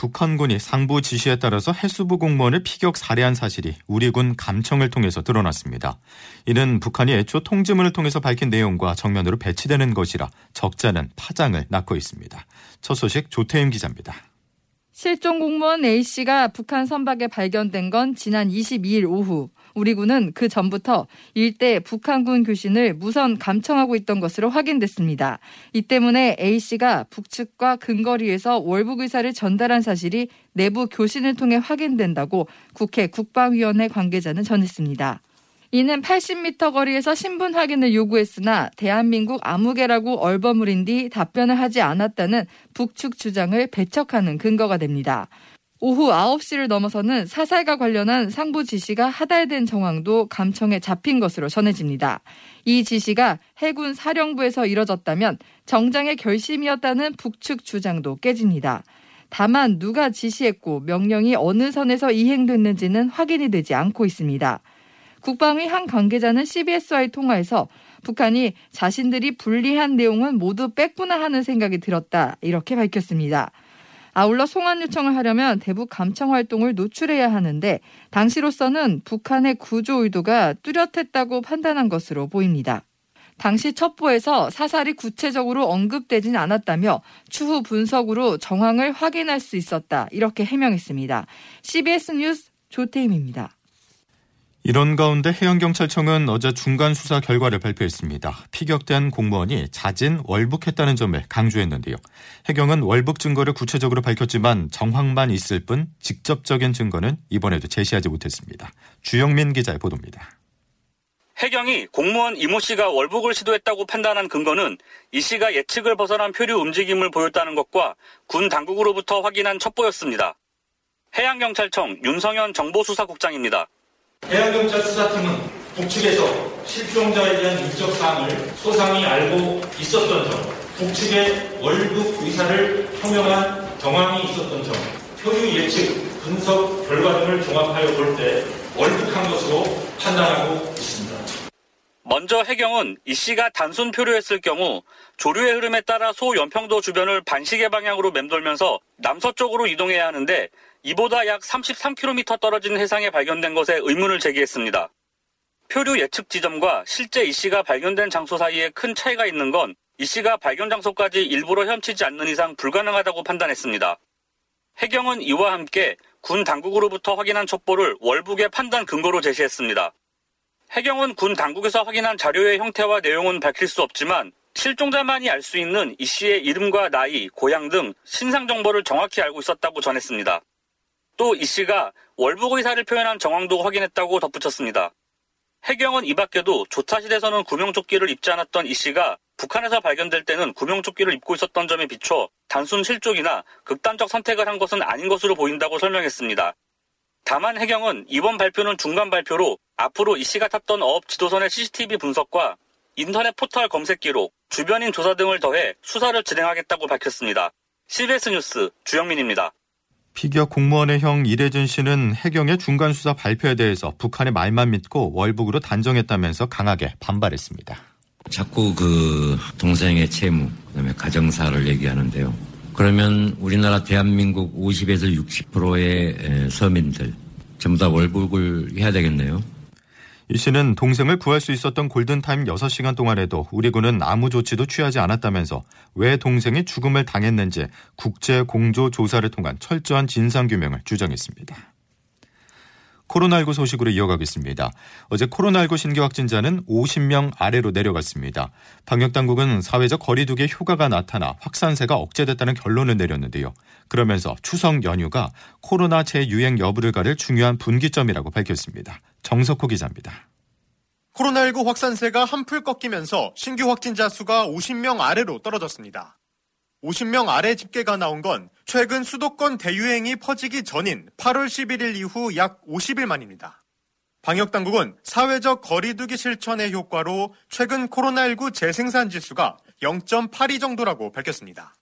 북한군이 상부 지시에 따라서 해수부 공무원을 피격 살해한 사실이 우리 군 감청을 통해서 드러났습니다. 이는 북한이 애초 통지문을 통해서 밝힌 내용과 정면으로 배치되는 것이라 적잖은 파장을 낳고 있습니다. 첫 소식 조태임 기자입니다. 실종 공무원 A씨가 북한 선박에 발견된 건 지난 22일 오후. 우리 군은 그 전부터 일대 북한군 교신을 무선 감청하고 있던 것으로 확인됐습니다. 이 때문에 A씨가 북측과 근거리에서 월북 의사를 전달한 사실이 내부 교신을 통해 확인된다고 국회 국방위원회 관계자는 전했습니다. 이는 80m 거리에서 신분 확인을 요구했으나 대한민국 아무개라고 얼버무린 뒤 답변을 하지 않았다는 북측 주장을 배척하는 근거가 됩니다. 오후 9시를 넘어서는 사살과 관련한 상부 지시가 하달된 정황도 감청에 잡힌 것으로 전해집니다. 이 지시가 해군 사령부에서 이뤄졌다면 정장의 결심이었다는 북측 주장도 깨집니다. 다만 누가 지시했고 명령이 어느 선에서 이행됐는지는 확인이 되지 않고 있습니다. 국방위 한 관계자는 CBS와의 통화에서 북한이 자신들이 불리한 내용은 모두 뺐구나 하는 생각이 들었다 이렇게 밝혔습니다. 아울러 송환 요청을 하려면 대북 감청 활동을 노출해야 하는데 당시로서는 북한의 구조 의도가 뚜렷했다고 판단한 것으로 보입니다. 당시 첩보에서 사살이 구체적으로 언급되진 않았다며 추후 분석으로 정황을 확인할 수 있었다 이렇게 해명했습니다. CBS 뉴스 조태임입니다. 이런 가운데 해양경찰청은 어제 중간 수사 결과를 발표했습니다. 피격된 공무원이 자진 월북했다는 점을 강조했는데요. 해경은 월북 증거를 구체적으로 밝혔지만 정황만 있을 뿐 직접적인 증거는 이번에도 제시하지 못했습니다. 주영민 기자의 보도입니다. 해경이 공무원 이모 씨가 월북을 시도했다고 판단한 근거는 이 씨가 예측을 벗어난 표류 움직임을 보였다는 것과 군 당국으로부터 확인한 첩보였습니다. 해양경찰청 윤성현 정보수사국장입니다. 해양경찰 수사팀은 북측에서 실종자에 대한 인적 사항을 소상히 알고 있었던 점, 북측의 월북 의사를 표명한 정황이 있었던 점, 표류 예측, 분석 결과 등을 종합하여 볼 때 월북한 것으로 판단하고 있습니다. 먼저 해경은 이 씨가 단순 표류했을 경우 조류의 흐름에 따라 소 연평도 주변을 반시계 방향으로 맴돌면서 남서쪽으로 이동해야 하는데 이보다 약 33km 떨어진 해상에 발견된 것에 의문을 제기했습니다. 표류 예측 지점과 실제 이 씨가 발견된 장소 사이에 큰 차이가 있는 건 이 씨가 발견 장소까지 일부러 헤엄치지 않는 이상 불가능하다고 판단했습니다. 해경은 이와 함께 군 당국으로부터 확인한 첩보를 월북의 판단 근거로 제시했습니다. 해경은 군 당국에서 확인한 자료의 형태와 내용은 밝힐 수 없지만 실종자만이 알 수 있는 이 씨의 이름과 나이, 고향 등 신상 정보를 정확히 알고 있었다고 전했습니다. 또 이 씨가 월북 의사를 표현한 정황도 확인했다고 덧붙였습니다. 해경은 이 밖에도 조타실에서는 구명조끼를 입지 않았던 이 씨가 북한에서 발견될 때는 구명조끼를 입고 있었던 점에 비춰 단순 실족이나 극단적 선택을 한 것은 아닌 것으로 보인다고 설명했습니다. 다만 해경은 이번 발표는 중간 발표로 앞으로 이 씨가 탔던 어업 지도선의 CCTV 분석과 인터넷 포털 검색 기록, 주변인 조사 등을 더해 수사를 진행하겠다고 밝혔습니다. CBS 뉴스 주영민입니다. 피격 공무원의 형 이래준 씨는 해경의 중간 수사 발표에 대해서 북한의 말만 믿고 월북으로 단정했다면서 강하게 반발했습니다. 자꾸 그 동생의 채무, 그다음에 가정사를 얘기하는데요. 그러면 우리나라 대한민국 50에서 60%의 서민들 전부 다 월북을 해야 되겠네요. 이 씨는 동생을 구할 수 있었던 골든타임 6시간 동안에도 우리 군은 아무 조치도 취하지 않았다면서 왜 동생이 죽음을 당했는지 국제 공조 조사를 통한 철저한 진상규명을 주장했습니다. 코로나19 소식으로 이어가겠습니다. 어제 코로나19 신규 확진자는 50명 아래로 내려갔습니다. 방역당국은 사회적 거리두기의 효과가 나타나 확산세가 억제됐다는 결론을 내렸는데요. 그러면서 추석 연휴가 코로나 재유행 여부를 가릴 중요한 분기점이라고 밝혔습니다. 정석호 기자입니다. 코로나19 확산세가 한풀 꺾이면서 신규 확진자 수가 50명 아래로 떨어졌습니다. 50명 아래 집계가 나온 건 최근 수도권 대유행이 퍼지기 전인 8월 11일 이후 약 50일 만입니다. 방역당국은 사회적 거리두기 실천의 효과로 최근 코로나19 재생산 지수가 0.82 정도라고 밝혔습니다.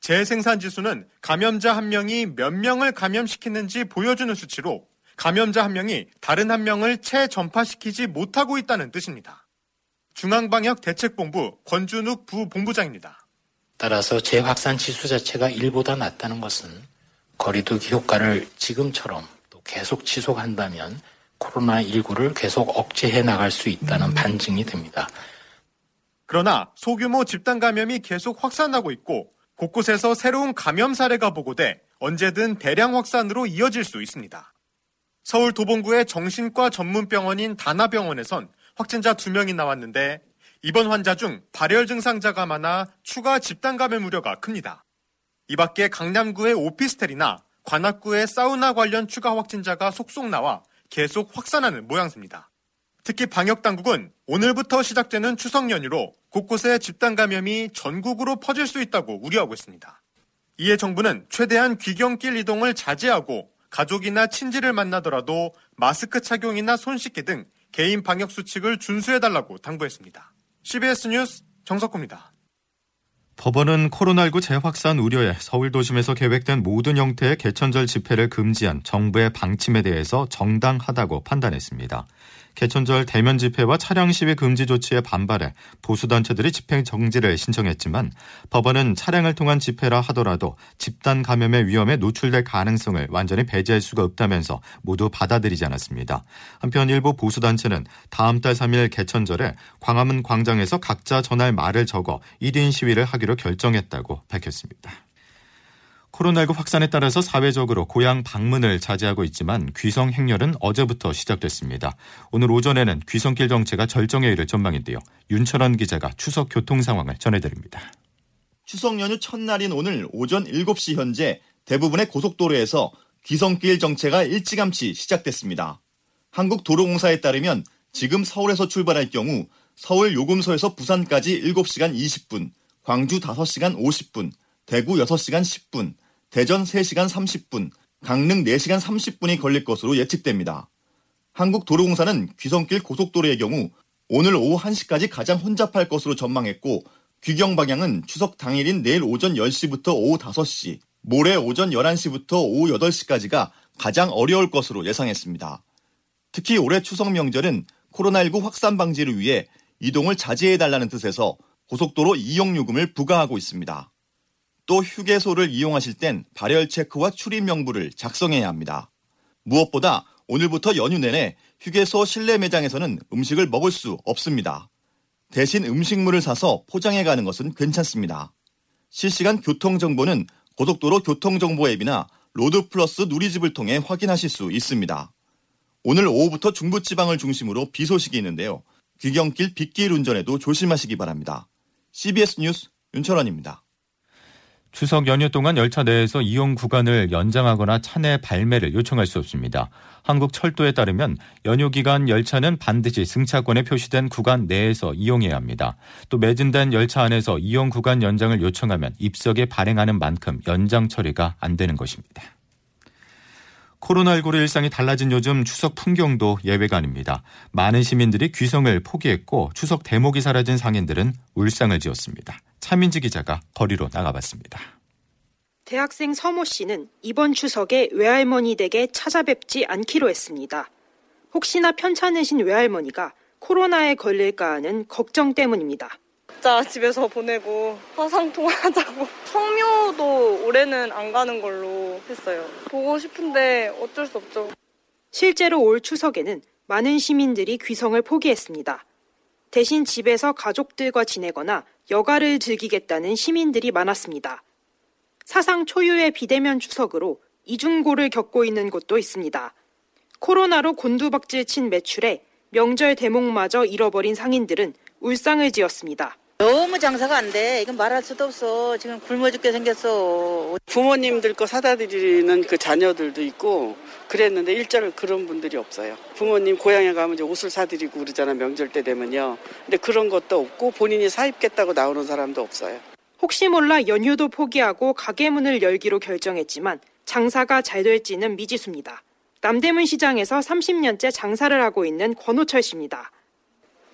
재생산 지수는 감염자 한 명이 몇 명을 감염시키는지 보여주는 수치로 감염자 한 명이 다른 한 명을 재전파시키지 못하고 있다는 뜻입니다. 중앙방역대책본부 권준욱 부본부장입니다. 따라서 재확산 지수 자체가 1보다 낮다는 것은 거리두기 효과를 지금처럼 또 계속 지속한다면 코로나19를 계속 억제해 나갈 수 있다는 반증이 됩니다. 그러나 소규모 집단 감염이 계속 확산하고 있고 곳곳에서 새로운 감염 사례가 보고돼 언제든 대량 확산으로 이어질 수 있습니다. 서울 도봉구의 정신과 전문병원인 다나병원에선 확진자 2명이 나왔는데 이번 환자 중 발열 증상자가 많아 추가 집단 감염 우려가 큽니다. 이 밖에 강남구의 오피스텔이나 관악구의 사우나 관련 추가 확진자가 속속 나와 계속 확산하는 모양새입니다. 특히 방역당국은 오늘부터 시작되는 추석 연휴로 곳곳에 집단 감염이 전국으로 퍼질 수 있다고 우려하고 있습니다. 이에 정부는 최대한 귀경길 이동을 자제하고 가족이나 친지를 만나더라도 마스크 착용이나 손 씻기 등 개인 방역 수칙을 준수해달라고 당부했습니다. CBS 뉴스 정석구입니다. 법원은 코로나19 재확산 우려에 서울 도심에서 계획된 모든 형태의 개천절 집회를 금지한 정부의 방침에 대해서 정당하다고 판단했습니다. 개천절 대면 집회와 차량 시위 금지 조치에 반발해 보수단체들이 집행 정지를 신청했지만 법원은 차량을 통한 집회라 하더라도 집단 감염의 위험에 노출될 가능성을 완전히 배제할 수가 없다면서 모두 받아들이지 않았습니다. 한편 일부 보수단체는 다음 달 3일 개천절에 광화문 광장에서 각자 전할 말을 적어 1인 시위를 하기로 결정했다고 밝혔습니다. 코로나19 확산에 따라서 사회적으로 고향 방문을 자제하고 있지만 귀성 행렬은 어제부터 시작됐습니다. 오늘 오전에는 귀성길 정체가 절정에 이를 전망인데요. 윤철원 기자가 추석 교통 상황을 전해드립니다. 추석 연휴 첫날인 오늘 오전 7시 현재 대부분의 고속도로에서 귀성길 정체가 일찌감치 시작됐습니다. 한국도로공사에 따르면 지금 서울에서 출발할 경우 서울 요금소에서 부산까지 7시간 20분, 광주 5시간 50분, 대구 6시간 10분, 대전 3시간 30분, 강릉 4시간 30분이 걸릴 것으로 예측됩니다. 한국도로공사는 귀성길 고속도로의 경우 오늘 오후 1시까지 가장 혼잡할 것으로 전망했고 귀경 방향은 추석 당일인 내일 오전 10시부터 오후 5시, 모레 오전 11시부터 오후 8시까지가 가장 어려울 것으로 예상했습니다. 특히 올해 추석 명절은 코로나19 확산 방지를 위해 이동을 자제해달라는 뜻에서 고속도로 이용 요금을 부과하고 있습니다. 또 휴게소를 이용하실 땐 발열 체크와 출입 명부를 작성해야 합니다. 무엇보다 오늘부터 연휴 내내 휴게소 실내 매장에서는 음식을 먹을 수 없습니다. 대신 음식물을 사서 포장해 가는 것은 괜찮습니다. 실시간 교통 정보는 고속도로 교통정보 앱이나 로드 플러스 누리집을 통해 확인하실 수 있습니다. 오늘 오후부터 중부지방을 중심으로 비 소식이 있는데요. 귀경길 빗길 운전에도 조심하시기 바랍니다. CBS 뉴스 윤철원입니다. 추석 연휴 동안 열차 내에서 이용 구간을 연장하거나 차내 발매를 요청할 수 없습니다. 한국철도에 따르면 연휴 기간 열차는 반드시 승차권에 표시된 구간 내에서 이용해야 합니다. 또 매진된 열차 안에서 이용 구간 연장을 요청하면 입석에 발행하는 만큼 연장 처리가 안 되는 것입니다. 코로나19로 일상이 달라진 요즘 추석 풍경도 예외가 아닙니다. 많은 시민들이 귀성을 포기했고 추석 대목이 사라진 상인들은 울상을 지었습니다. 차민지 기자가 거리로 나가봤습니다. 대학생 서모 씨는 이번 추석에 외할머니 댁에 찾아뵙지 않기로 했습니다. 혹시나 편찮으신 외할머니가 코로나에 걸릴까 하는 걱정 때문입니다. 진짜 집에서 보내고 화상통화하자고 성묘도 올해는 안 가는 걸로 했어요. 보고 싶은데 어쩔 수 없죠. 실제로 올 추석에는 많은 시민들이 귀성을 포기했습니다. 대신 집에서 가족들과 지내거나 여가를 즐기겠다는 시민들이 많았습니다. 사상 초유의 비대면 추석으로 이중고를 겪고 있는 곳도 있습니다. 코로나로 곤두박질 친 매출에 명절 대목마저 잃어버린 상인들은 울상을 지었습니다. 너무 장사가 안 돼. 이건 말할 수도 없어. 지금 굶어 죽게 생겼어. 부모님들 거 사다 드리는 그 자녀들도 있고 그랬는데 일절 그런 분들이 없어요. 부모님 고향에 가면 이제 옷을 사드리고 그러잖아 명절 때 되면요. 근데 그런 것도 없고 본인이 사입겠다고 나오는 사람도 없어요. 혹시 몰라 연휴도 포기하고 가게 문을 열기로 결정했지만 장사가 잘 될지는 미지수입니다. 남대문 시장에서 30년째 장사를 하고 있는 권호철 씨입니다.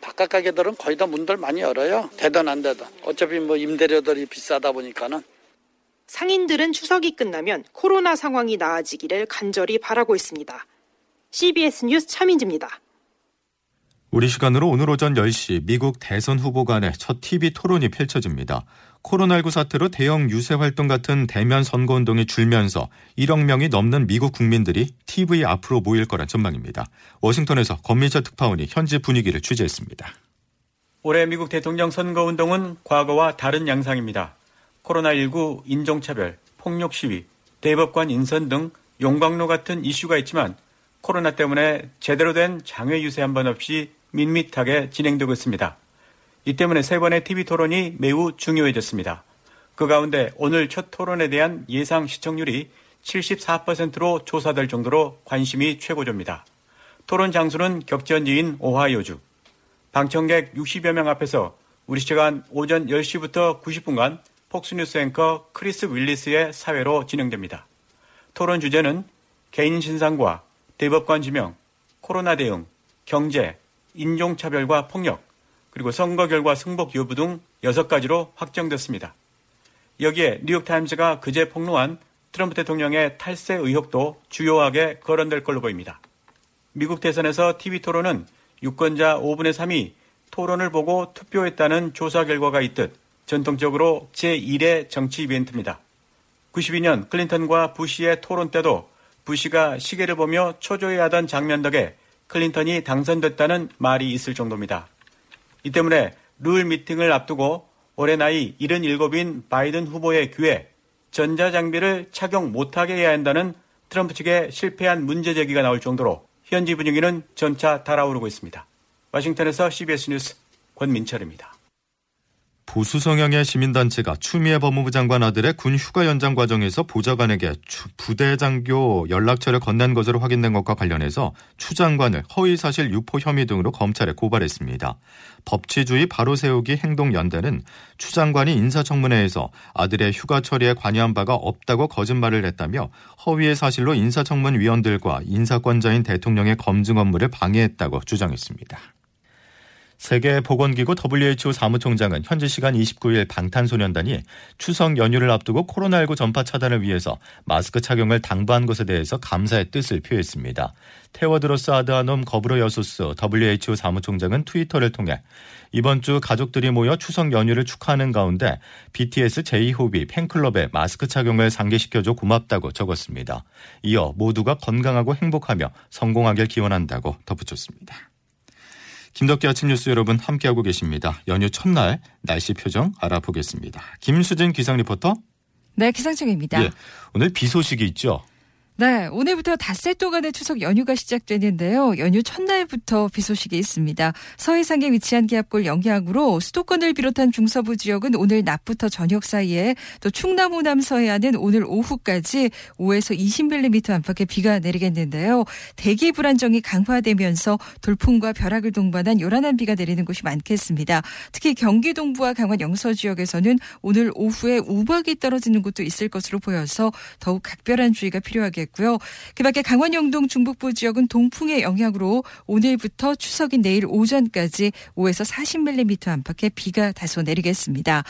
바깥 가게들은 거의 다 문들 많이 열어요. 되든 안 되든. 어차피 뭐 임대료들이 비싸다 보니까는. 상인들은 추석이 끝나면 코로나 상황이 나아지기를 간절히 바라고 있습니다. CBS 뉴스 차민지입니다. 우리 시간으로 오늘 오전 10시 미국 대선 후보 간의 첫 TV 토론이 펼쳐집니다. 코로나19 사태로 대형 유세 활동 같은 대면 선거 운동이 줄면서 1억 명이 넘는 미국 국민들이 TV 앞으로 모일 거란 전망입니다. 워싱턴에서 권민철 특파원이 현지 분위기를 취재했습니다. 올해 미국 대통령 선거 운동은 과거와 다른 양상입니다. 코로나19, 인종차별, 폭력 시위, 대법관 인선 등 용광로 같은 이슈가 있지만 코로나 때문에 제대로 된 장외 유세 한 번 없이 밋밋하게 진행되고 있습니다. 이 때문에 세 번의 TV 토론이 매우 중요해졌습니다. 그 가운데 오늘 첫 토론에 대한 예상 시청률이 74%로 조사될 정도로 관심이 최고조입니다. 토론 장소는 격전지인 오하이오주. 방청객 60여 명 앞에서 우리 시간 오전 10시부터 90분간 폭스뉴스 앵커 크리스 월리스의 사회로 진행됩니다. 토론 주제는 개인 신상과 대법관 지명, 코로나 대응, 경제, 인종차별과 폭력, 그리고 선거 결과 승복 여부 등 6가지로 확정됐습니다. 여기에 뉴욕타임즈가 그제 폭로한 트럼프 대통령의 탈세 의혹도 주요하게 거론될 걸로 보입니다. 미국 대선에서 TV 토론은 유권자 5분의 3이 토론을 보고 투표했다는 조사 결과가 있듯 전통적으로 제1의 정치 이벤트입니다. 92년 클린턴과 부시의 토론 때도 부시가 시계를 보며 초조해하던 장면 덕에 클린턴이 당선됐다는 말이 있을 정도입니다. 이 때문에 룰 미팅을 앞두고 올해 나이 77인 바이든 후보의 귀에 전자장비를 착용 못하게 해야 한다는 트럼프 측의 실패한 문제 제기가 나올 정도로 현지 분위기는 점차 달아오르고 있습니다. 와싱턴에서 CBS 뉴스 권민철입니다. 보수 성향의 시민단체가 추미애 법무부 장관 아들의 군 휴가 연장 과정에서 보좌관에게 부대 장교 연락처를 건넨 것으로 확인된 것과 관련해서 추 장관을 허위사실 유포 혐의 등으로 검찰에 고발했습니다. 법치주의 바로 세우기 행동연대는 추 장관이 인사청문회에서 아들의 휴가 처리에 관여한 바가 없다고 거짓말을 했다며 허위의 사실로 인사청문 위원들과 인사권자인 대통령의 검증 업무를 방해했다고 주장했습니다. 세계보건기구 WHO 사무총장은 현지 시간 29일 방탄소년단이 추석 연휴를 앞두고 코로나19 전파 차단을 위해서 마스크 착용을 당부한 것에 대해서 감사의 뜻을 표했습니다. 테워드로스 아드아놈 거브로 여소스 WHO 사무총장은 트위터를 통해 이번 주 가족들이 모여 추석 연휴를 축하하는 가운데 BTS 제이홉이 팬클럽에 마스크 착용을 상기시켜줘 고맙다고 적었습니다. 이어 모두가 건강하고 행복하며 성공하길 기원한다고 덧붙였습니다. 김덕기 아침 뉴스 여러분 함께하고 계십니다. 연휴 첫날 날씨 표정 알아보겠습니다. 김수진 기상 리포터. 네, 기상청입니다. 예, 오늘 비 소식이 있죠. 네, 오늘부터 닷새 동안의 추석 연휴가 시작되는데요. 연휴 첫날부터 비 소식이 있습니다. 서해상에 위치한 기압골 영향으로 수도권을 비롯한 중서부 지역은 오늘 낮부터 저녁 사이에 또 충남 호남 서해안은 오늘 오후까지 5에서 20mm 안팎의 비가 내리겠는데요. 대기 불안정이 강화되면서 돌풍과 벼락을 동반한 요란한 비가 내리는 곳이 많겠습니다. 특히 경기 동부와 강원 영서 지역에서는 오늘 오후에 우박이 떨어지는 곳도 있을 것으로 보여서 더욱 각별한 주의가 필요하겠고 있고요. 그 밖에 강원 영동 중북부 지역은 동풍의 영향으로 오늘부터 추석인 내일 오전까지 5에서 40mm 안팎의 비가 다소 내리겠습니다.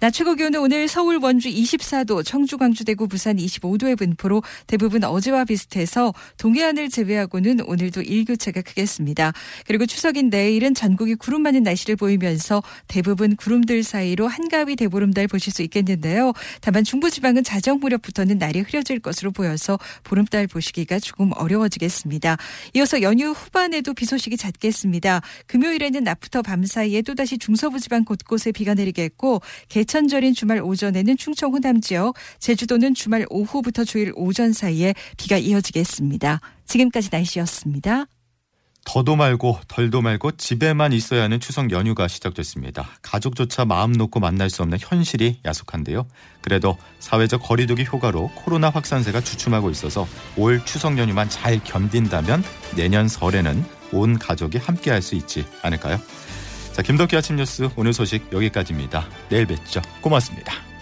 낮 최고 기온은 오늘 서울 원주 24도, 청주 광주 대구 부산 25도의 분포로 대부분 어제와 비슷해서 동해안을 제외하고는 오늘도 일교차가 크겠습니다. 그리고 추석인 내일은 전국이 구름 많은 날씨를 보이면서 대부분 구름들 사이로 한가위 대보름달 보실 수 있겠는데요. 다만 중부지방은 자정 무렵부터는 날이 흐려질 것으로 보여서 보름달 보시기가 조금 어려워지겠습니다. 이어서 연휴 후반에도 비 소식이 잦겠습니다. 금요일에는 낮부터 밤 사이에 또다시 중서부 지방 곳곳에 비가 내리겠고 개 천절인 주말 오전에는 충청 호남 지역, 제주도는 주말 오후부터 주일 오전 사이에 비가 이어지겠습니다. 지금까지 날씨였습니다. 더도 말고 덜도 말고 집에만 있어야 하는 추석 연휴가 시작됐습니다. 가족조차 마음 놓고 만날 수 없는 현실이 야속한데요. 그래도 사회적 거리두기 효과로 코로나 확산세가 주춤하고 있어서 올 추석 연휴만 잘 견딘다면 내년 설에는 온 가족이 함께 할 수 있지 않을까요? 자, 김덕기 아침 뉴스 오늘 소식 여기까지입니다. 내일 뵙죠. 고맙습니다.